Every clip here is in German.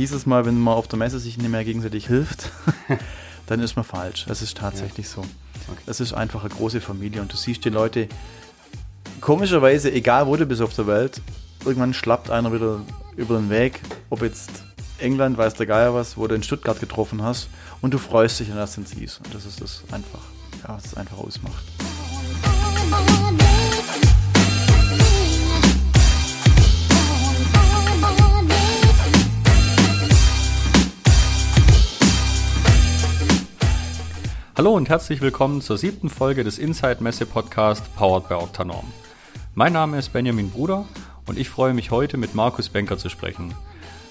hieß es mal, wenn man auf der Messe sich nicht mehr gegenseitig hilft, dann ist man falsch. Es ist tatsächlich ja. so. Okay. Es ist einfach eine große Familie und du siehst die Leute, komischerweise, egal wo du bist auf der Welt, irgendwann schlappt einer wieder über den Weg, ob jetzt England, weiß der Geier was, wo du in Stuttgart getroffen hast und du freust dich, wenn du das dann siehst. Und das ist das einfach, ja, was es einfach ausmacht. Hallo und herzlich willkommen zur siebten Folge des Inside Messe Podcast Powered by Octanorm. Mein Name ist Benjamin Bruder und ich freue mich heute mit Markus Benker zu sprechen.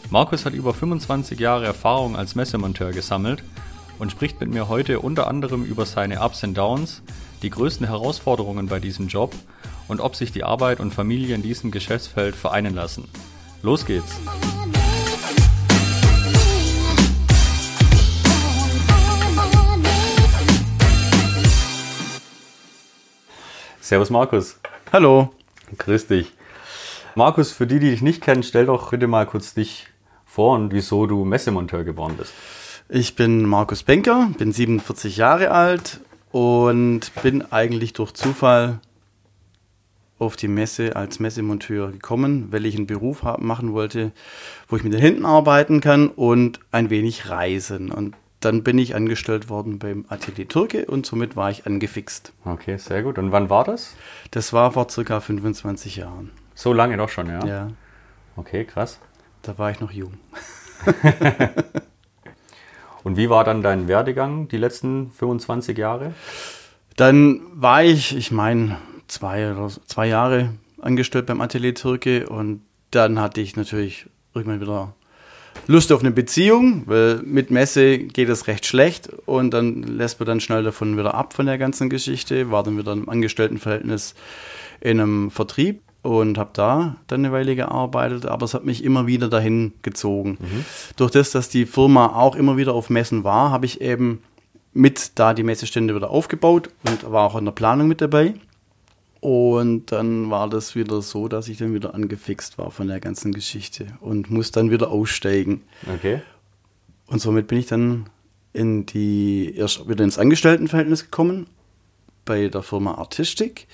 Markus hat über 25 Jahre Erfahrung als Messemonteur gesammelt und spricht mit mir heute unter anderem über seine Ups und Downs, die größten Herausforderungen bei diesem Job und ob sich die Arbeit und Familie in diesem Geschäftsfeld vereinen lassen. Los geht's! Servus Markus. Hallo. Grüß dich. Markus, für die, die dich nicht kennen, stell doch bitte mal kurz dich vor und wieso du Messemonteur geworden bist. Ich bin Markus Benker, bin 47 Jahre alt und bin eigentlich durch Zufall auf die Messe als Messemonteur gekommen, weil ich einen Beruf machen wollte, wo ich mit den Händen arbeiten kann und ein wenig reisen. Und dann bin ich angestellt worden beim Atelier Türke und somit war ich angefixt. Okay, sehr gut. Und wann war das? Das war vor circa 25 Jahren. So lange doch schon, ja? Ja. Okay, krass. Da war ich noch jung. und wie war dann dein Werdegang die letzten 25 Jahre? Dann war ich, ich meine, zwei, zwei Jahre angestellt beim Atelier Türke und dann hatte ich natürlich irgendwann wieder Lust auf eine Beziehung, weil mit Messe geht es recht schlecht und dann lässt man dann schnell davon wieder ab von der ganzen Geschichte, war dann wieder im Angestelltenverhältnis in einem Vertrieb und habe da dann eine Weile gearbeitet, aber es hat mich immer wieder dahin gezogen. Mhm. Durch das, dass die Firma auch immer wieder auf Messen war, habe ich eben mit da die Messestände wieder aufgebaut und war auch in der Planung mit dabei. Und dann war das wieder so, dass ich dann wieder angefixt war von der ganzen Geschichte und muss dann wieder aussteigen. Okay. Und somit bin ich dann in die, erst wieder ins Angestelltenverhältnis gekommen bei der Firma Artistik.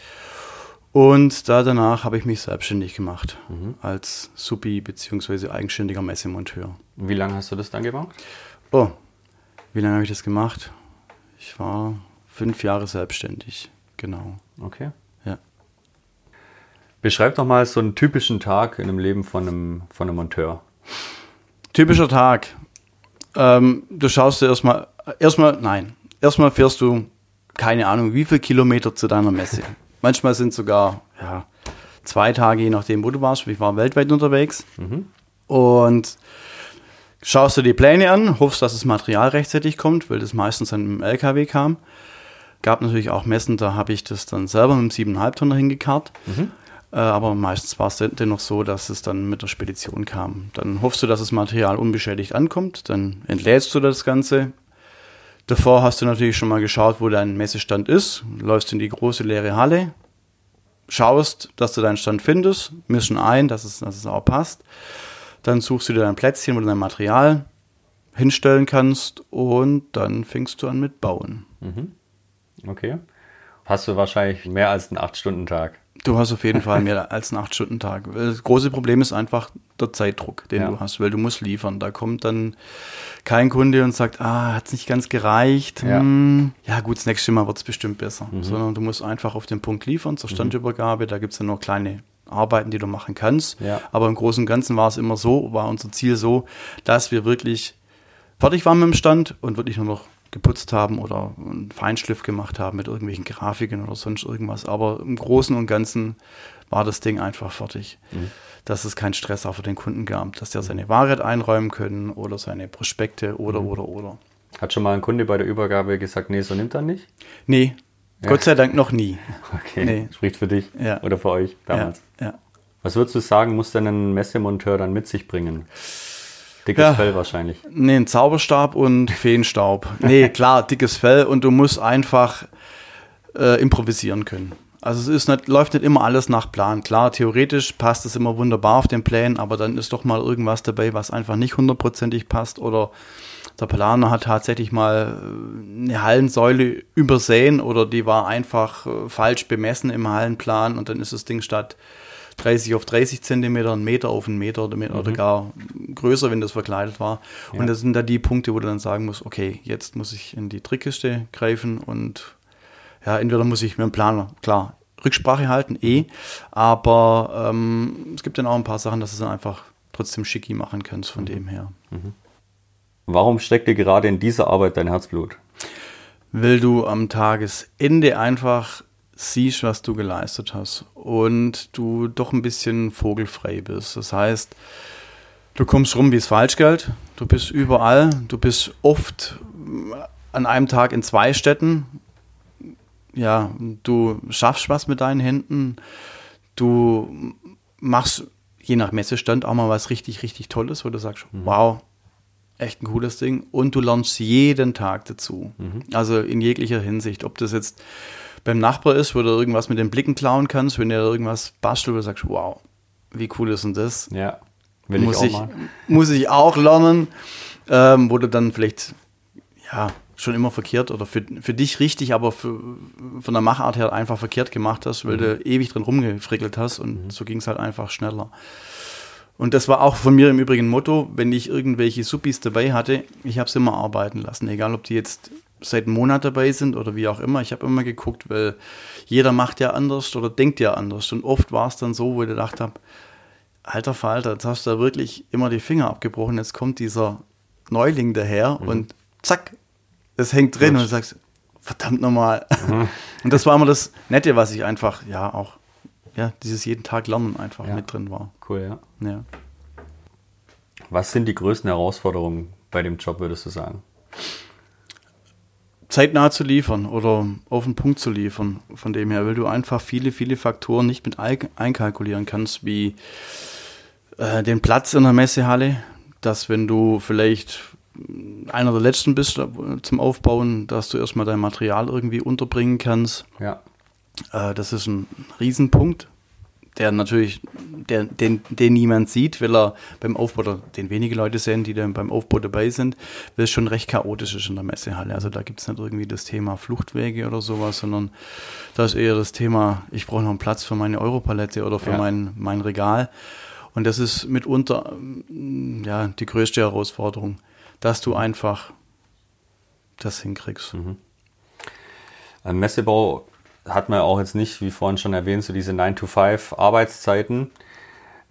Und da danach habe ich mich selbstständig gemacht mhm. als Subi bzw. eigenständiger Messemonteur. Wie lange hast du das dann gemacht? Oh, wie lange habe ich das gemacht? Ich war fünf Jahre selbstständig, genau. Okay. Beschreib doch mal so einen typischen Tag in dem Leben von einem, von einem Monteur. Typischer Tag. Ähm, du schaust dir erstmal, erstmal, nein, erstmal fährst du, keine Ahnung, wie viele Kilometer zu deiner Messe. Manchmal sind sogar, ja, zwei Tage, je nachdem, wo du warst. Ich war weltweit unterwegs. Mhm. Und schaust du die Pläne an, hoffst, dass das Material rechtzeitig kommt, weil das meistens dann im LKW kam. Gab natürlich auch Messen, da habe ich das dann selber mit dem 7,5 Tonner hingekarrt. Mhm. Äh, aber meistens war es dennoch so, dass es dann mit der Spedition kam. Dann hoffst du, dass das Material unbeschädigt ankommt, dann entlädst du das Ganze. Davor hast du natürlich schon mal geschaut, wo dein Messestand ist, läufst in die große leere Halle, schaust, dass du deinen Stand findest, mischen ein, dass es, dass es auch passt. Dann suchst du dir dein Plätzchen, wo du dein Material hinstellen kannst und dann fängst du an mit Bauen. Mhm. Okay. Hast du wahrscheinlich mehr als einen 8-Stunden-Tag? Du hast auf jeden Fall mehr als einen 8-Stunden-Tag. Das große Problem ist einfach der Zeitdruck, den ja. du hast, weil du musst liefern. Da kommt dann kein Kunde und sagt, ah, hat es nicht ganz gereicht. Ja, hm, ja gut, das nächste Mal wird es bestimmt besser. Mhm. Sondern du musst einfach auf den Punkt liefern zur mhm. Standübergabe. Da gibt es dann noch kleine Arbeiten, die du machen kannst. Ja. Aber im Großen und Ganzen war es immer so, war unser Ziel so, dass wir wirklich fertig waren mit dem Stand und wirklich nur noch geputzt haben oder einen Feinschliff gemacht haben mit irgendwelchen Grafiken oder sonst irgendwas. Aber im Großen und Ganzen war das Ding einfach fertig. Mhm. Dass es keinen Stress auch für den Kunden gab, dass der seine Ware einräumen können oder seine Prospekte oder, mhm. oder, oder. Hat schon mal ein Kunde bei der Übergabe gesagt, nee, so nimmt er nicht? Nee, ja. Gott sei Dank noch nie. Okay, nee. spricht für dich ja. oder für euch damals. Ja. Was würdest du sagen, muss denn ein Messemonteur dann mit sich bringen? Dickes ja, Fell wahrscheinlich. Nee, ein Zauberstab und Feenstaub. nee, klar, dickes Fell und du musst einfach äh, improvisieren können. Also es ist nicht, läuft nicht immer alles nach Plan. Klar, theoretisch passt es immer wunderbar auf den Plänen, aber dann ist doch mal irgendwas dabei, was einfach nicht hundertprozentig passt oder der Planer hat tatsächlich mal äh, eine Hallensäule übersehen oder die war einfach äh, falsch bemessen im Hallenplan und dann ist das Ding statt 30 auf 30 Zentimeter, ein Meter auf einen Meter oder, mhm. oder gar größer, wenn das verkleidet war. Ja. Und das sind da die Punkte, wo du dann sagen musst, okay, jetzt muss ich in die Trickkiste greifen und ja, entweder muss ich mit dem Planer, klar, Rücksprache halten, eh, aber ähm, es gibt dann auch ein paar Sachen, dass du es dann einfach trotzdem schicki machen kannst von mhm. dem her. Mhm. Warum steckt dir gerade in dieser Arbeit dein Herzblut? Weil du am Tagesende einfach siehst, was du geleistet hast und du doch ein bisschen vogelfrei bist. Das heißt, du kommst rum wie es Falschgeld, du bist überall, du bist oft an einem Tag in zwei Städten. Ja, du schaffst was mit deinen Händen, du machst je nach Messestand auch mal was richtig, richtig Tolles, wo du sagst, mhm. wow, echt ein cooles Ding. Und du lernst jeden Tag dazu. Mhm. Also in jeglicher Hinsicht. Ob das jetzt beim Nachbar ist, wo du irgendwas mit den Blicken klauen kannst, wenn der irgendwas bastelt, wo du sagst, wow, wie cool ist denn das? Ja, will muss ich auch mal. Muss ich auch lernen, ähm, wo du dann vielleicht, ja, schon immer verkehrt oder für, für dich richtig, aber für, von der Machart her einfach verkehrt gemacht hast, weil mhm. du ewig drin rumgefrickelt hast und mhm. so ging es halt einfach schneller. Und das war auch von mir im Übrigen Motto, wenn ich irgendwelche Suppis dabei hatte, ich habe sie immer arbeiten lassen, egal ob die jetzt seit einem Monat dabei sind oder wie auch immer. Ich habe immer geguckt, weil jeder macht ja anders oder denkt ja anders. Und oft war es dann so, wo ich gedacht habe, alter Falter, jetzt hast du da wirklich immer die Finger abgebrochen, jetzt kommt dieser Neuling daher mhm. und zack, es hängt drin Gut. und du sagst, verdammt nochmal. Mhm. Und das war immer das Nette, was ich einfach, ja, auch ja, dieses jeden Tag Lernen einfach ja. mit drin war. Cool, ja. ja. Was sind die größten Herausforderungen bei dem Job, würdest du sagen? Zeitnah zu liefern oder auf den Punkt zu liefern, von dem her, weil du einfach viele, viele Faktoren nicht mit einkalkulieren kannst, wie äh, den Platz in der Messehalle, dass wenn du vielleicht einer der letzten bist äh, zum Aufbauen, dass du erstmal dein Material irgendwie unterbringen kannst. Ja. Äh, das ist ein Riesenpunkt, der natürlich, der, den, den niemand sieht, weil er beim Aufbau, oder den wenige Leute sehen, die dann beim Aufbau dabei sind, weil es schon recht chaotisch ist in der Messehalle. Also da gibt es nicht irgendwie das Thema Fluchtwege oder sowas, sondern da ist eher das Thema, ich brauche noch einen Platz für meine Europalette oder für ja. mein, mein Regal. Und das ist mitunter ja, die größte Herausforderung, dass du einfach das hinkriegst. Mhm. Ein Messebau hat man auch jetzt nicht, wie vorhin schon erwähnt, so diese 9-to-5 Arbeitszeiten.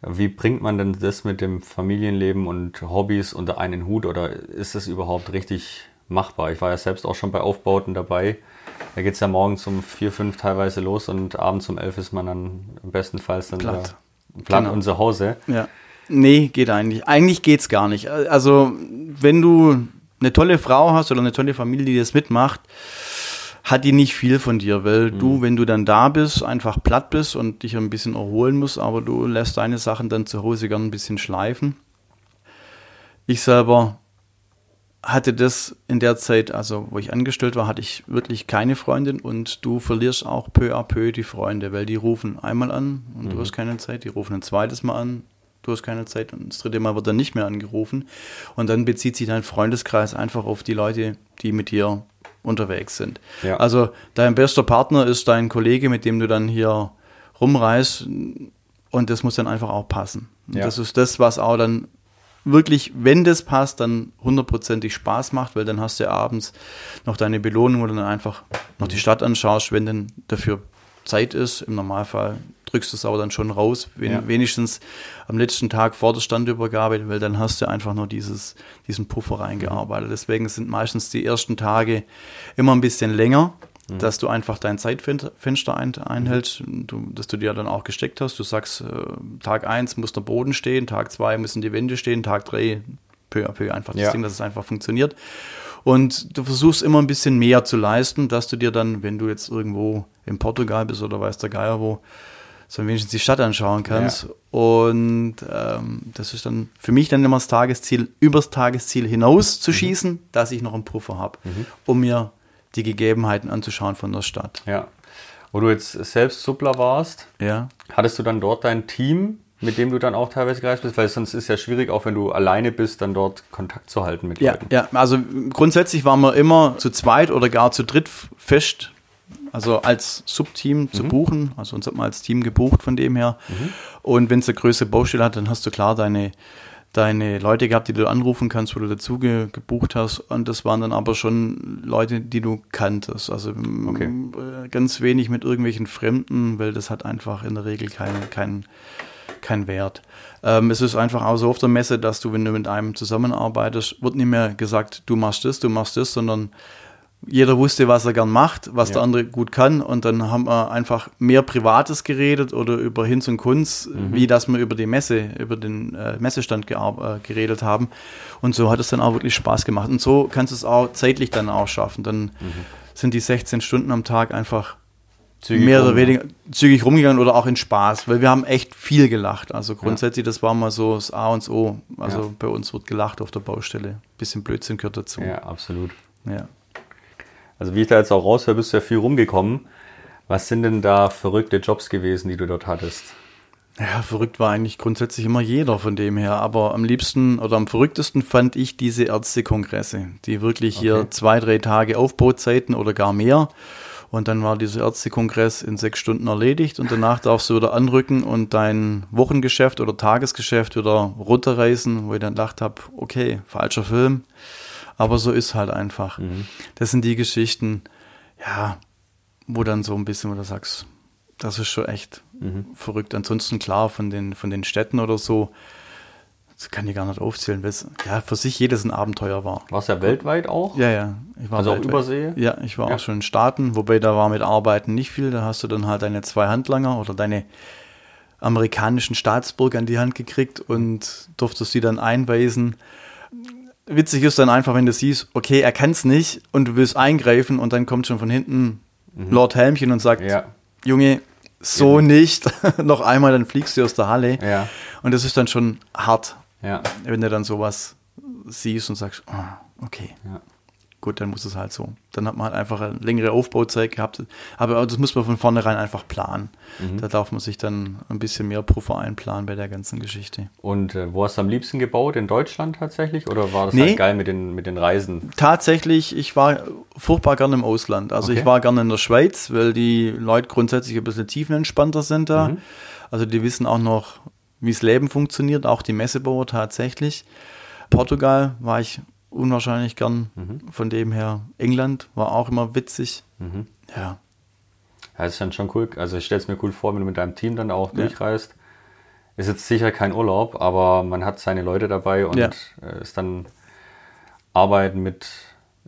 Wie bringt man denn das mit dem Familienleben und Hobbys unter einen Hut oder ist das überhaupt richtig machbar? Ich war ja selbst auch schon bei Aufbauten dabei. Da geht es ja morgens um 4, 5 teilweise los und abends um 11 ist man dann bestenfalls dann platt, platt genau. und zu Hause. Ja. Nee, geht eigentlich. Eigentlich geht es gar nicht. Also, wenn du eine tolle Frau hast oder eine tolle Familie, die das mitmacht, hat die nicht viel von dir, weil mhm. du, wenn du dann da bist, einfach platt bist und dich ein bisschen erholen musst, aber du lässt deine Sachen dann zu Hause gern ein bisschen schleifen. Ich selber hatte das in der Zeit, also wo ich angestellt war, hatte ich wirklich keine Freundin und du verlierst auch peu à peu die Freunde, weil die rufen einmal an und mhm. du hast keine Zeit, die rufen ein zweites Mal an, du hast keine Zeit und das dritte Mal wird dann nicht mehr angerufen und dann bezieht sich dein Freundeskreis einfach auf die Leute, die mit dir unterwegs sind. Ja. Also dein bester Partner ist dein Kollege, mit dem du dann hier rumreist und das muss dann einfach auch passen. Ja. Das ist das, was auch dann wirklich, wenn das passt, dann hundertprozentig Spaß macht, weil dann hast du ja abends noch deine Belohnung, wo du dann einfach noch die Stadt anschaust, wenn dann dafür Zeit ist. Im Normalfall drückst du es aber dann schon raus, wen, ja. wenigstens am letzten Tag vor der Standübergabe, weil dann hast du einfach nur dieses, diesen Puffer reingearbeitet. Deswegen sind meistens die ersten Tage immer ein bisschen länger, mhm. dass du einfach dein Zeitfenster ein, einhältst, du, dass du dir dann auch gesteckt hast. Du sagst, äh, Tag 1 muss der Boden stehen, Tag 2 müssen die Wände stehen, Tag 3 peu à peu einfach das ja. Ding, dass es einfach funktioniert. Und du versuchst immer ein bisschen mehr zu leisten, dass du dir dann, wenn du jetzt irgendwo in Portugal bist oder weiß der Geier wo, so wenigstens die Stadt anschauen kannst. Ja. Und ähm, das ist dann für mich dann immer das Tagesziel, übers Tagesziel hinaus zu mhm. schießen, dass ich noch einen Puffer habe, mhm. um mir die Gegebenheiten anzuschauen von der Stadt. Ja. Wo du jetzt selbst Suppler warst, Ja. hattest du dann dort dein Team, mit dem du dann auch teilweise gereist bist? Weil sonst ist ja schwierig, auch wenn du alleine bist, dann dort Kontakt zu halten mit Ja, Leuten. ja, also grundsätzlich waren wir immer zu zweit oder gar zu dritt fest, also als Subteam zu buchen. Also uns hat man als Team gebucht von dem her. Und wenn es eine größere Baustelle hat, dann hast du klar deine, deine Leute gehabt, die du anrufen kannst, wo du dazu ge gebucht hast. Und das waren dann aber schon Leute, die du kanntest. Also Okay. äh, ganz wenig mit irgendwelchen Fremden, weil das hat einfach in der Regel keinen kein, kein Wert. Ähm, es ist einfach auch so auf der Messe, dass du, wenn du mit einem zusammenarbeitest, wird nicht mehr gesagt, du machst das, du machst das, sondern jeder wusste, was er gern macht, was Ja. der andere gut kann. Und dann haben wir einfach mehr Privates geredet oder über Hinz und Kunz, wie dass wir über die Messe, über den äh, Messestand äh, geredet haben. Und so hat es dann auch wirklich Spaß gemacht. Und so kannst du es auch zeitlich dann auch schaffen. Dann sind die 16 Stunden am Tag einfach Zügig mehr rum, oder ja. weniger zügig rumgegangen oder auch in Spaß, weil wir haben echt viel gelacht. Also grundsätzlich, das war mal so das A und das O. Also Ja. bei uns wird gelacht auf der Baustelle. Bisschen Blödsinn gehört dazu. Ja, absolut. Ja. Also wie ich da jetzt auch raushöre, bist du ja viel rumgekommen. Was sind denn da verrückte Jobs gewesen, die du dort hattest? Ja, verrückt war eigentlich grundsätzlich immer jeder von dem her. Aber am liebsten oder am verrücktesten fand ich diese Ärztekongresse, die wirklich hier Okay. zwei, drei Tage Aufbauzeiten oder gar mehr. Und dann war dieser Ärztekongress in sechs Stunden erledigt und danach darfst du wieder anrücken und dein Wochengeschäft oder Tagesgeschäft wieder runterreißen, wo ich dann gedacht habe, okay, falscher Film. Aber so ist halt einfach. Das sind die Geschichten, ja, wo dann so ein bisschen, wo du sagst, das ist schon echt verrückt. Ansonsten klar, von den, von den Städten oder so, das kann ich gar nicht aufzählen, weil es ja für sich jedes ein Abenteuer war. Warst ja weltweit auch? Ja, ja. Ich war Also auch weltweit. Übersee? Ja, ich war Ja. auch schon in Staaten, wobei da war mit Arbeiten nicht viel. Da hast du dann halt deine zwei Handlanger oder deine amerikanischen Staatsbürger an die Hand gekriegt und durftest die dann einweisen. Witzig ist dann einfach, wenn du siehst, okay, er kann es nicht und du willst eingreifen und dann kommt schon von hinten Lord Helmchen und sagt, Mhm. Ja. Junge, so nicht. Noch einmal, dann fliegst du aus der Halle. Ja. Und das ist dann schon hart, Ja. wenn du dann sowas siehst und sagst, ah, okay, Ja. Gut, dann muss es halt so. Dann hat man halt einfach eine längere Aufbauzeit gehabt. Aber das muss man von vornherein einfach planen. Mhm. Da darf man sich dann ein bisschen mehr Puffer einplanen bei der ganzen Geschichte. Und äh, wo hast du am liebsten gebaut? In Deutschland tatsächlich? Oder war das Nee. halt geil mit den, mit den Reisen? Tatsächlich, ich war furchtbar gerne im Ausland. Also Okay. ich war gerne in der Schweiz, weil die Leute grundsätzlich ein bisschen tiefenentspannter sind da. Mhm. Also die wissen auch noch, wie das Leben funktioniert, auch die Messebauer tatsächlich. Portugal war ich unwahrscheinlich gern Mhm. von dem her. England war auch immer witzig. Ja. Ja, das ist dann schon cool. Also ich stelle es mir cool vor, wenn du mit deinem Team dann auch durchreist. Ist jetzt sicher kein Urlaub, aber man hat seine Leute dabei und Ja. äh, ist dann Arbeiten mit.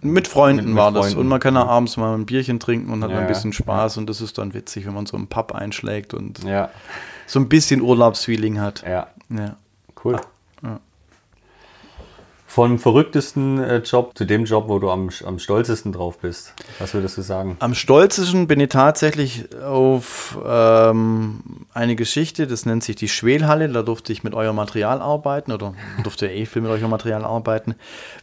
Mit Freunden Mit- mit war das. Freunden. Und man kann auch abends mal ein Bierchen trinken und hat Ja, ein ja. bisschen Spaß. Und das ist dann witzig, wenn man so einen Pub einschlägt und Ja, so ein bisschen Urlaubsfeeling hat. ja, Ja. cool. Vom verrücktesten äh, Job zu dem Job, wo du am, am stolzesten drauf bist. Was würdest du sagen? Am stolzesten bin ich tatsächlich auf ähm, eine Geschichte, das nennt sich die Schwelhalle. Da durfte ich mit eurem Material arbeiten oder durfte eh viel mit eurem Material arbeiten,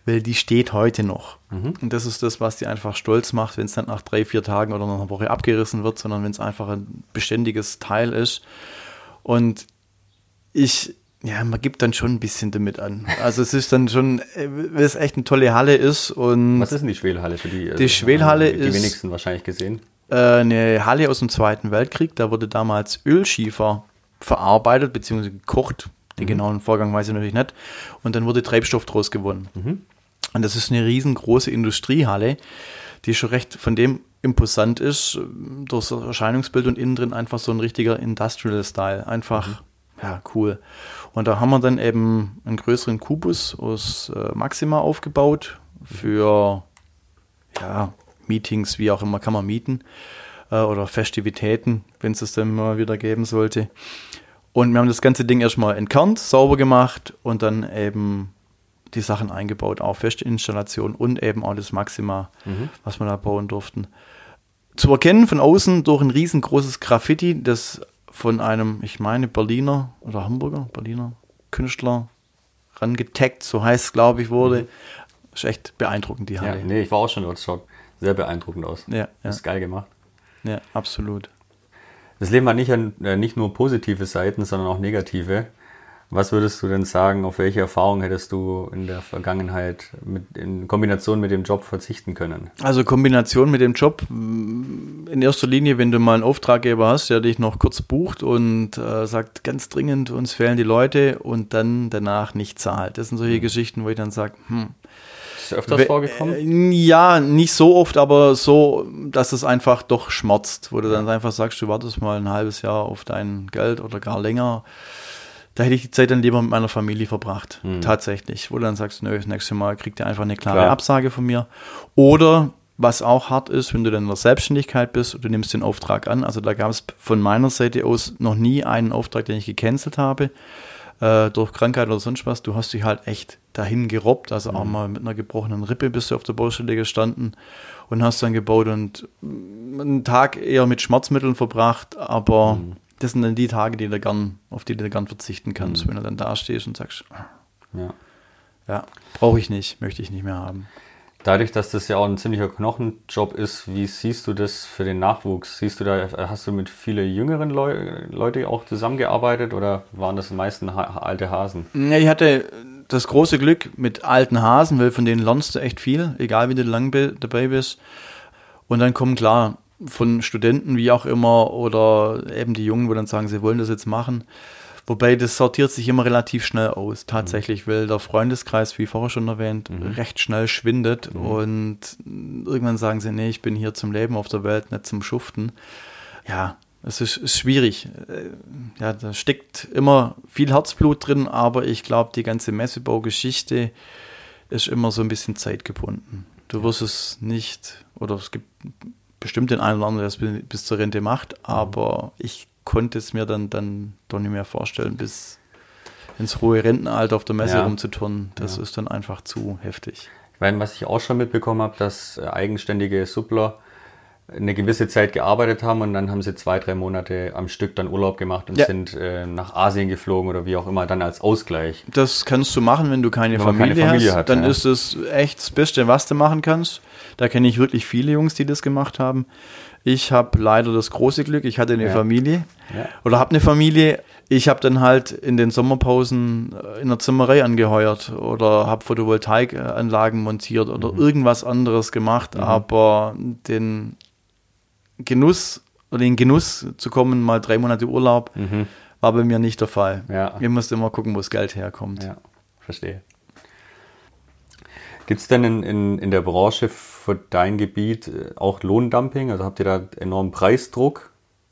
weil die steht heute noch. Und das ist das, was die einfach stolz macht, wenn es dann nach drei, vier Tagen oder nach einer Woche abgerissen wird, sondern wenn es einfach ein beständiges Teil ist. Und ich, ja, man gibt dann schon ein bisschen damit an. Also es ist dann schon, äh, weil es echt eine tolle Halle ist und Was ist denn die Schwelhalle für die? Die Schwelhalle die ist- wenigsten wahrscheinlich gesehen. äh, eine Halle aus dem Zweiten Weltkrieg. Da wurde damals Ölschiefer verarbeitet bzw. gekocht. Den genauen Vorgang weiß ich natürlich nicht. Und dann wurde Treibstoff draus gewonnen. Und das ist eine riesengroße Industriehalle, die schon recht von dem imposant ist, durch das Erscheinungsbild und innen drin einfach so ein richtiger Industrial-Style. Einfach, ja, cool. Und da haben wir dann eben einen größeren Kubus aus äh, Maxima aufgebaut für ja, Meetings, wie auch immer, kann man mieten äh, oder Festivitäten, wenn es es dann mal wieder geben sollte. Und wir haben das ganze Ding erstmal entkernt, sauber gemacht und dann eben die Sachen eingebaut, auch Festinstallation und eben auch das Maxima, was wir da bauen durften. Zu erkennen von außen durch ein riesengroßes Graffiti, das von einem, ich meine, Berliner oder Hamburger, Berliner Künstler rangetaggt, so heißt es, glaube ich, wurde. Ist echt beeindruckend, die Ja, Halle. nee, ich war auch schon dort. Schaut sehr beeindruckend aus. Ja, ja. Ist geil gemacht. Ja, absolut. Das Leben hat nicht, äh, nicht nur positive Seiten, sondern auch negative. Was würdest du denn sagen, auf welche Erfahrung hättest du in der Vergangenheit mit, in Kombination mit dem Job verzichten können? Also Kombination mit dem Job, in erster Linie, wenn du mal einen Auftraggeber hast, der dich noch kurz bucht und äh, sagt, ganz dringend, uns fehlen die Leute und dann danach nicht zahlt. Das sind solche mhm. Geschichten, wo ich dann sage, hm. Ist das öfters vorgekommen? Äh, ja, nicht so oft, aber so, dass es einfach doch schmerzt, wo du dann einfach sagst, du wartest mal ein halbes Jahr auf dein Geld oder gar länger da hätte ich die Zeit dann lieber mit meiner Familie verbracht. Mhm. Tatsächlich. Wo du dann sagst, nö, das nächste Mal kriegt ihr einfach eine klare Klar. Absage von mir. Oder was auch hart ist, wenn du dann in der Selbstständigkeit bist und du nimmst den Auftrag an. Also da gab es von meiner Seite aus noch nie einen Auftrag, den ich gecancelt habe. Äh, durch Krankheit oder sonst was. Du hast dich halt echt dahin gerobbt. Also mhm. auch mal mit einer gebrochenen Rippe bist du auf der Baustelle gestanden und hast dann gebaut und einen Tag eher mit Schmerzmitteln verbracht, aber mhm das sind dann die Tage, die du gern, auf die du gern verzichten kannst, mhm. wenn du dann da stehst und sagst, ja, ja brauche ich nicht, möchte ich nicht mehr haben. Dadurch, dass das ja auch ein ziemlicher Knochenjob ist, wie siehst du das für den Nachwuchs? Siehst du da, hast du mit vielen jüngeren Leu Leuten auch zusammengearbeitet oder waren das die meisten ha alte Hasen? Ja, ich hatte das große Glück mit alten Hasen, weil von denen lernst du echt viel, egal wie du lang dabei bist. Und dann kommen klar von Studenten, wie auch immer, oder eben die Jungen, wo dann sagen, sie wollen das jetzt machen. Wobei das sortiert sich immer relativ schnell aus, tatsächlich, mhm. weil der Freundeskreis, wie vorher schon erwähnt, mhm. recht schnell schwindet mhm. und irgendwann sagen sie, nee, ich bin hier zum Leben auf der Welt, nicht zum Schuften. Ja, es ist, ist schwierig. Äh, ja, da steckt immer viel Herzblut drin, aber ich glaube, die ganze Messebaugeschichte ist immer so ein bisschen zeitgebunden. Du wirst es nicht, oder es gibt bestimmt den einen oder anderen, der es bis, bis zur Rente macht, aber ich konnte es mir dann, dann doch nicht mehr vorstellen, bis ins hohe Rentenalter auf der Messe ja. rumzuturnen. Das ja. ist dann einfach zu heftig. Ich meine, was ich auch schon mitbekommen habe, dass äh, eigenständige Suppler eine gewisse Zeit gearbeitet haben und dann haben sie zwei, drei Monate am Stück dann Urlaub gemacht und ja. sind äh, nach Asien geflogen oder wie auch immer, dann als Ausgleich. Das kannst du machen, wenn du keine, wenn Familie, keine Familie, hast. Hat, dann ja. ist es echt das Beste, was du machen kannst. Da kenne ich wirklich viele Jungs, die das gemacht haben. Ich habe leider das große Glück, ich hatte eine ja. Familie oder habe eine Familie. Ich habe dann halt in den Sommerpausen äh, in der Zimmerei angeheuert oder habe Photovoltaikanlagen montiert oder mhm. irgendwas anderes gemacht, mhm. aber den Genuss oder den Genuss zu kommen, mal drei Monate Urlaub, mhm. war bei mir nicht der Fall. Ja. Ich musste immer gucken, wo das Geld herkommt. Ja, verstehe. Gibt es denn in, in, in der Branche für dein Gebiet äh, auch Lohndumping? Also habt ihr da enormen Preisdruck?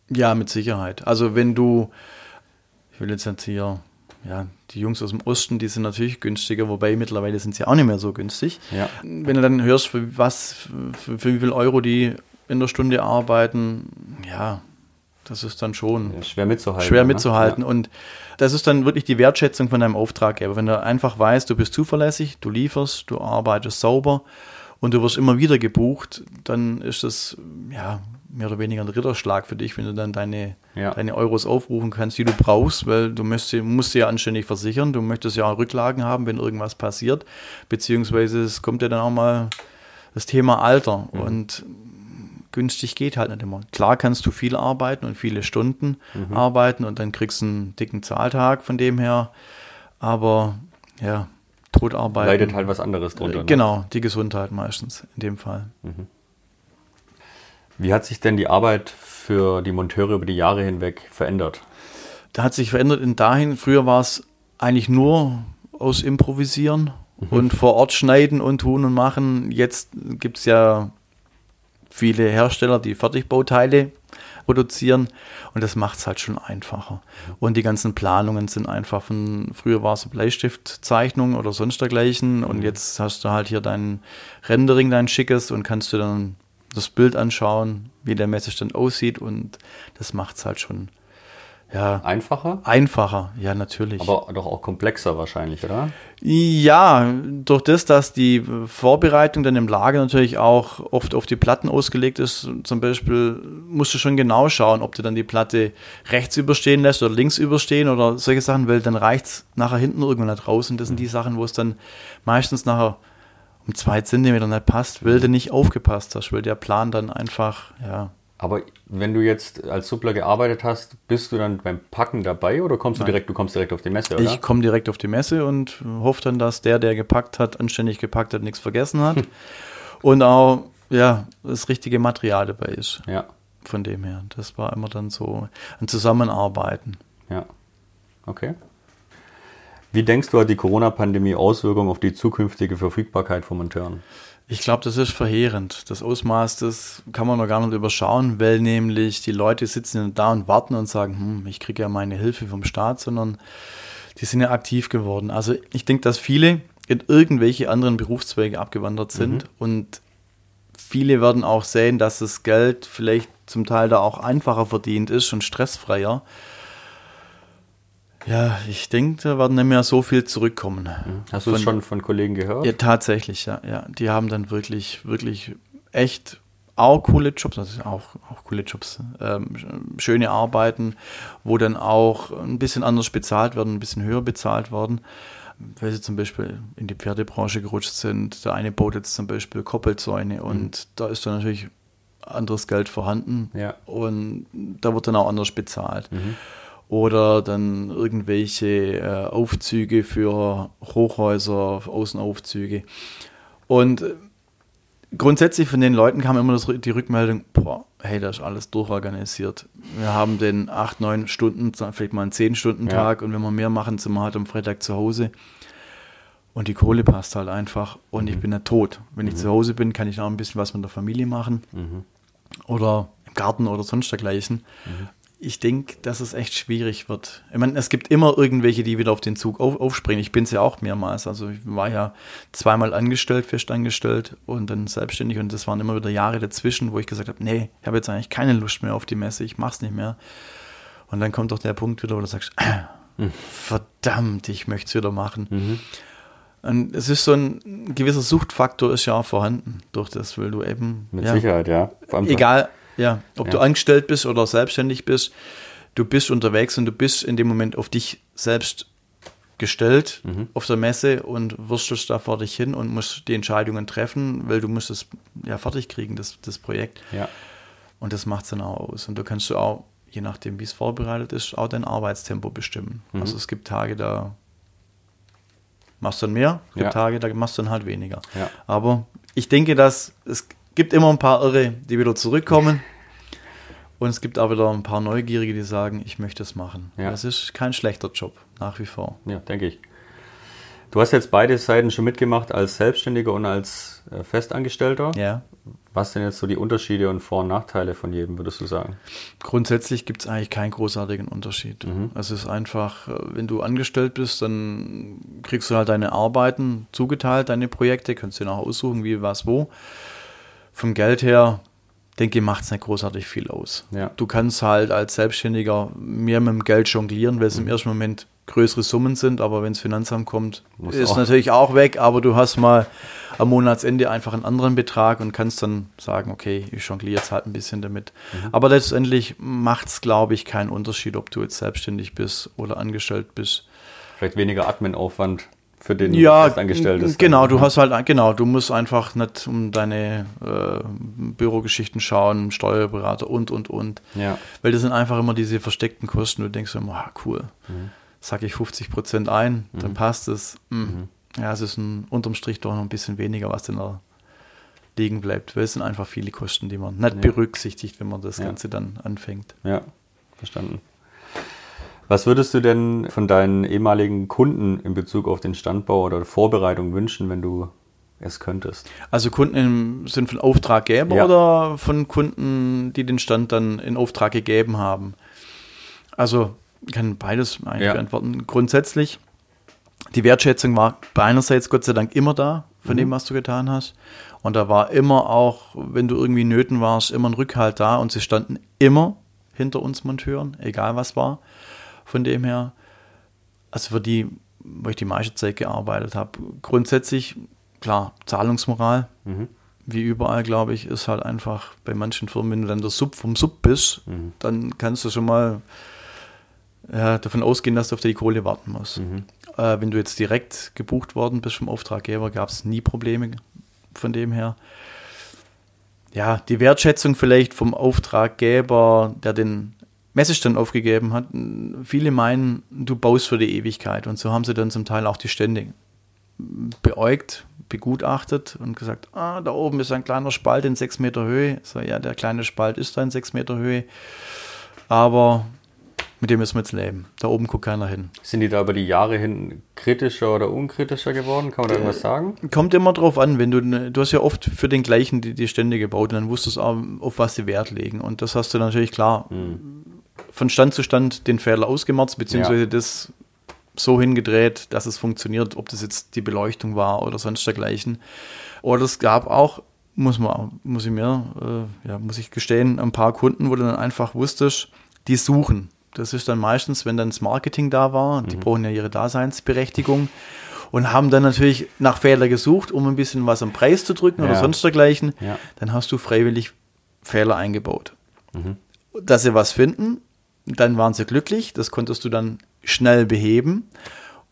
Ja, mit Sicherheit. Also wenn du, ich will jetzt hier, ja, die Jungs aus dem Osten, die sind natürlich günstiger, wobei mittlerweile sind sie auch nicht mehr so günstig. Ja. Wenn du dann hörst, für was, für, für wie viel Euro die in der Stunde arbeiten, ja, das ist dann schon ja, schwer mitzuhalten. Schwer mitzuhalten. Ja. Und das ist dann wirklich die Wertschätzung von deinem Auftraggeber. Wenn du einfach weißt, du bist zuverlässig, du lieferst, du arbeitest sauber und du wirst immer wieder gebucht, dann ist das ja mehr oder weniger ein Ritterschlag für dich, wenn du dann deine, ja. deine Euros aufrufen kannst, die du brauchst, weil du musst, musst sie ja anständig versichern, du möchtest ja auch Rücklagen haben, wenn irgendwas passiert, beziehungsweise es kommt ja dann auch mal das Thema Alter mhm. und günstig geht halt nicht immer. Klar kannst du viel arbeiten und viele Stunden mhm. arbeiten und dann kriegst du einen dicken Zahltag von dem her. Aber ja, tot arbeiten. Leidet halt was anderes drunter. Ne? Genau, die Gesundheit meistens in dem Fall. Mhm. Wie hat sich denn die Arbeit für die Monteure über die Jahre hinweg verändert? Da hat sich verändert in dahin, früher war es eigentlich nur aus Improvisieren mhm. und vor Ort schneiden und tun und machen. Jetzt gibt es ja viele Hersteller, die Fertigbauteile produzieren und das macht es halt schon einfacher. Und die ganzen Planungen sind einfach von, früher war es Bleistiftzeichnung oder sonst dergleichen und mhm. jetzt hast du halt hier dein Rendering, dein schickes und kannst du dann das Bild anschauen, wie der Messestand aussieht und das macht es halt schon ja. Einfacher? Einfacher, ja, natürlich. Aber doch auch komplexer wahrscheinlich, oder? Ja, durch das, dass die Vorbereitung dann im Lager natürlich auch oft auf die Platten ausgelegt ist, zum Beispiel musst du schon genau schauen, ob du dann die Platte rechts überstehen lässt oder links überstehen oder solche Sachen, weil dann reicht es nachher hinten irgendwann nicht raus und das sind die Sachen, wo es dann meistens nachher um zwei Zentimeter nicht passt, weil du nicht aufgepasst hast, weil der Plan dann einfach, ja, Aber wenn du jetzt als Suppler gearbeitet hast, bist du dann beim Packen dabei oder kommst du direkt, du kommst direkt auf die Messe, oder? Ich komme direkt auf die Messe und hoffe dann, dass der, der gepackt hat, anständig gepackt hat, nichts vergessen hat. und auch, ja, das richtige Material dabei ist. Ja. Von dem her. Das war immer dann so ein Zusammenarbeiten. Ja. Okay. Wie denkst du, hat die Corona-Pandemie Auswirkungen auf die zukünftige Verfügbarkeit von Monteuren? Ich glaube, das ist verheerend. Das Ausmaß, das kann man noch gar nicht überschauen, weil nämlich die Leute sitzen da und warten und sagen, hm, ich kriege ja meine Hilfe vom Staat, sondern die sind ja aktiv geworden. Also ich denke, dass viele in irgendwelche anderen Berufszweige abgewandert sind mhm. und viele werden auch sehen, dass das Geld vielleicht zum Teil da auch einfacher verdient ist und stressfreier. Ja, ich denke, da werden nicht mehr so viel zurückkommen. Mhm. Hast du es schon von Kollegen gehört? Ja, tatsächlich, ja, ja. Die haben dann wirklich, wirklich echt auch coole Jobs, also auch, auch coole Jobs, ähm, schöne Arbeiten, wo dann auch ein bisschen anders bezahlt werden, ein bisschen höher bezahlt werden, weil sie zum Beispiel in die Pferdebranche gerutscht sind. Der eine baut jetzt zum Beispiel Koppelzäune und mhm. da ist dann natürlich anderes Geld vorhanden ja. und da wird dann auch anders bezahlt. Mhm oder dann irgendwelche äh, Aufzüge für Hochhäuser, Außenaufzüge. Und äh, grundsätzlich von den Leuten kam immer das, die Rückmeldung, boah, hey, das ist alles durchorganisiert. Wir haben den 8, 9 Stunden, vielleicht mal einen 10-Stunden-Tag ja. und wenn wir mehr machen, sind wir halt am Freitag zu Hause. Und die Kohle passt halt einfach und mhm. ich bin ja tot. Wenn mhm. ich zu Hause bin, kann ich auch ein bisschen was mit der Familie machen mhm. oder im Garten oder sonst dergleichen. Ich denke, dass es echt schwierig wird. Ich meine, es gibt immer irgendwelche, die wieder auf den Zug auf, aufspringen. Ich bin es ja auch mehrmals. Also ich war ja zweimal angestellt, festangestellt und dann selbstständig und das waren immer wieder Jahre dazwischen, wo ich gesagt habe, nee, ich habe jetzt eigentlich keine Lust mehr auf die Messe, ich mach's nicht mehr. Und dann kommt doch der Punkt wieder, wo du sagst, mhm. verdammt, ich möchte es wieder machen. Mhm. Und es ist so ein gewisser Suchtfaktor ist ja auch vorhanden durch das, weil du eben. Mit ja, Sicherheit, ja. Egal, ja, ob ja. du angestellt bist oder selbstständig bist, du bist unterwegs und du bist in dem Moment auf dich selbst gestellt mhm. auf der Messe und wirst da vor dich hin und musst die Entscheidungen treffen, weil du musst es ja fertig kriegen, das, das Projekt. Ja. Und das macht es dann auch aus. Und da kannst du auch, je nachdem, wie es vorbereitet ist, auch dein Arbeitstempo bestimmen. Mhm. Also es gibt Tage, da machst du dann mehr, es gibt ja. Tage, da machst du dann halt weniger. Ja. Aber ich denke, dass es gibt immer ein paar Irre, die wieder zurückkommen. Und es gibt auch wieder ein paar Neugierige, die sagen, ich möchte es machen. Ja. Das ist kein schlechter Job, nach wie vor. Ja, denke ich. Du hast jetzt beide Seiten schon mitgemacht, als Selbstständiger und als äh, Festangestellter. Ja. Was sind jetzt so die Unterschiede und Vor- und Nachteile von jedem, würdest du sagen? Grundsätzlich gibt es eigentlich keinen großartigen Unterschied. Mhm. Es ist einfach, äh, wenn du angestellt bist, dann kriegst du halt deine Arbeiten zugeteilt, deine Projekte, kannst du dir auch aussuchen, wie, was, wo vom Geld her, denke macht es nicht großartig viel aus. Ja. Du kannst halt als Selbstständiger mehr mit dem Geld jonglieren, weil es mhm. im ersten Moment größere Summen sind, aber wenn es Finanzamt kommt, Muss ist auch. natürlich auch weg, aber du hast mal am Monatsende einfach einen anderen Betrag und kannst dann sagen, okay, ich jongliere jetzt halt ein bisschen damit. Mhm. Aber letztendlich macht es, glaube ich, keinen Unterschied, ob du jetzt selbstständig bist oder angestellt bist. Vielleicht weniger Adminaufwand für den ja, Festangestellten ist. Genau, du hast halt, genau, du musst einfach nicht um deine äh, Bürogeschichten schauen, Steuerberater und, und, und. Ja. Weil das sind einfach immer diese versteckten Kosten. Du denkst immer, ah, cool, mhm. sag ich 50 Prozent ein, mhm. dann passt es. Mhm. mhm. Ja, es ist ein, unterm Strich doch noch ein bisschen weniger, was denn da liegen bleibt. Weil es sind einfach viele Kosten, die man nicht ja. berücksichtigt, wenn man das ja. Ganze dann anfängt. Ja, verstanden. Was würdest du denn von deinen ehemaligen Kunden in Bezug auf den Standbau oder Vorbereitung wünschen, wenn du es könntest? Also Kunden sind von Auftraggeber ja. oder von Kunden, die den Stand dann in Auftrag gegeben haben? Also ich kann beides eigentlich ja. beantworten. Grundsätzlich, die Wertschätzung war beinerseits Gott sei Dank immer da von mhm. dem, was du getan hast. Und da war immer auch, wenn du irgendwie nöten warst, immer ein Rückhalt da und sie standen immer hinter uns Monteuren, egal was war. Von dem her, also für die, wo ich die meiste Zeit gearbeitet habe, grundsätzlich, klar, Zahlungsmoral, mhm. wie überall, glaube ich, ist halt einfach bei manchen Firmen, wenn du dann der Sub vom Sub bist, mhm. dann kannst du schon mal ja, davon ausgehen, dass du auf die Kohle warten musst. Mhm. Äh, wenn du jetzt direkt gebucht worden bist vom Auftraggeber, gab es nie Probleme von dem her. ja, die Wertschätzung vielleicht vom Auftraggeber, der den Messestand aufgegeben hat. Viele meinen, du baust für die Ewigkeit. Und so haben sie dann zum Teil auch die Stände beäugt, begutachtet und gesagt, ah, da oben ist ein kleiner Spalt in sechs Meter Höhe. So, ja, der kleine Spalt ist da in sechs Meter Höhe. Aber mit dem müssen wir jetzt leben. Da oben guckt keiner hin. Sind die da über die Jahre hin kritischer oder unkritischer geworden? Kann man da irgendwas äh, sagen? Kommt immer drauf an, wenn du, du hast ja oft für den gleichen die, die Stände gebaut und dann wusstest du auch, auf was sie Wert legen. Und das hast du natürlich klar hm. Von Stand zu Stand den Fehler ausgemerzt, beziehungsweise ja. das so hingedreht, dass es funktioniert, ob das jetzt die Beleuchtung war oder sonst dergleichen. Oder es gab auch, muss man, muss ich mir, äh, ja, muss ich gestehen, ein paar Kunden, wo du dann einfach wusstest, die suchen. Das ist dann meistens, wenn dann das Marketing da war, die mhm. brauchen ja ihre Daseinsberechtigung und haben dann natürlich nach Fehler gesucht, um ein bisschen was am Preis zu drücken ja. oder sonst dergleichen. Ja. Dann hast du freiwillig Fehler eingebaut. Mhm. Dass sie was finden, dann waren sie glücklich, das konntest du dann schnell beheben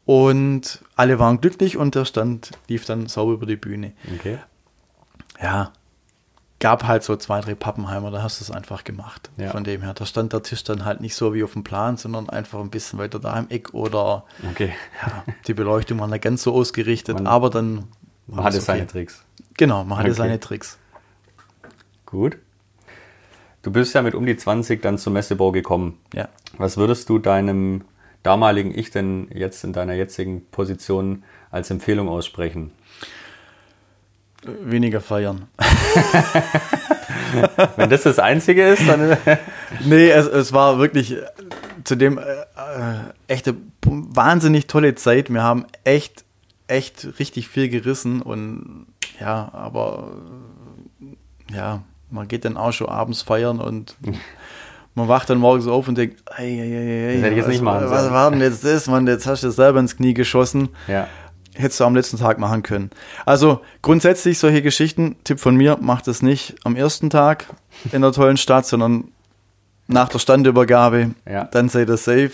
und alle waren glücklich und der Stand lief dann sauber über die Bühne. Okay. Ja, gab halt so zwei, drei Pappenheimer, da hast du es einfach gemacht. Ja. Von dem her, da stand der Tisch dann halt nicht so wie auf dem Plan, sondern einfach ein bisschen weiter da im Eck oder okay. ja, die Beleuchtung war nicht ganz so ausgerichtet, man, aber dann. Man hatte okay. seine Tricks. Genau, man hatte okay. seine Tricks. Gut. Du bist ja mit um die 20 dann zum Messebau gekommen. Ja. Was würdest du deinem damaligen Ich denn jetzt in deiner jetzigen Position als Empfehlung aussprechen? Weniger feiern. Wenn das das Einzige ist, dann. nee, es, es war wirklich zudem äh, äh, echte wahnsinnig tolle Zeit. Wir haben echt, echt richtig viel gerissen und ja, aber ja, man geht dann auch schon abends feiern und man wacht dann morgens auf und denkt, ey, ey, ey, ey, das hätte was, nicht machen was war denn jetzt das, Mann, jetzt hast du selber ins Knie geschossen. Ja hättest du am letzten Tag machen können. Also grundsätzlich solche Geschichten, Tipp von mir, macht es nicht am ersten Tag in der tollen Stadt, sondern nach der Standübergabe. Ja. Dann seid ihr safe.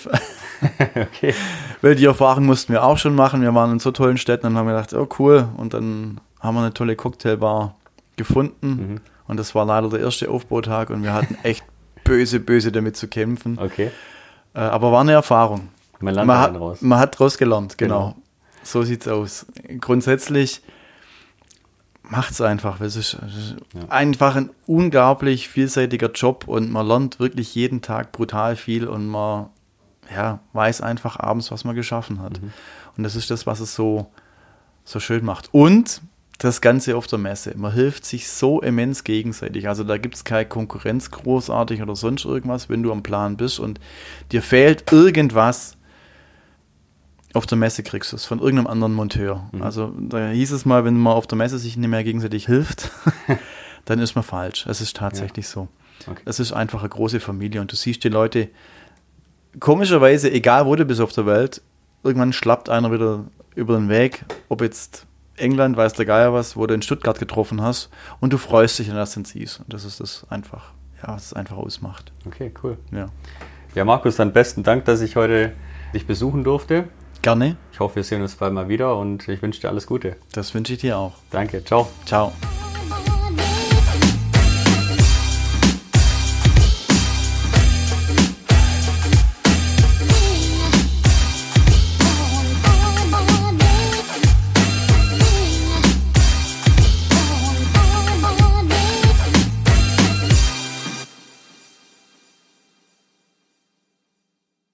okay. Weil die Erfahrung mussten wir auch schon machen. Wir waren in so tollen Städten und haben gedacht, oh cool. Und dann haben wir eine tolle Cocktailbar gefunden. Mhm. Und das war leider der erste Aufbautag und wir hatten echt böse, böse damit zu kämpfen. Okay. Äh, aber war eine Erfahrung. Man lernt man hat, raus. Man hat daraus gelernt, genau. genau. So sieht's aus. Grundsätzlich macht es einfach. Es ist, ja. einfach ein unglaublich vielseitiger Job und man lernt wirklich jeden Tag brutal viel und man ja, weiß einfach abends, was man geschaffen hat. Mhm. Und das ist das, was es so, so schön macht. Und das Ganze auf der Messe. Man hilft sich so immens gegenseitig. Also da gibt es keine Konkurrenz großartig oder sonst irgendwas, wenn du am Plan bist und dir fehlt irgendwas, auf der Messe kriegst du es von irgendeinem anderen Monteur. Mhm. Also da hieß es mal, wenn man auf der Messe sich nicht mehr gegenseitig hilft, dann ist man falsch. Es ist tatsächlich ja. so. Okay. Es ist einfach eine große Familie und du siehst die Leute, komischerweise, egal wo du bist auf der Welt, irgendwann schlappt einer wieder über den Weg, ob jetzt England, weiß der Geier was, wo du in Stuttgart getroffen hast und du freust dich, wenn du das dann siehst. Und das ist das einfach, ja, was es einfach ausmacht. Okay, cool. Ja. Ja, Markus, dann besten Dank, dass ich heute dich besuchen durfte. Gerne. Ich hoffe, wir sehen uns bald mal wieder und ich wünsche dir alles Gute. Das wünsche ich dir auch. Danke. Ciao. Ciao.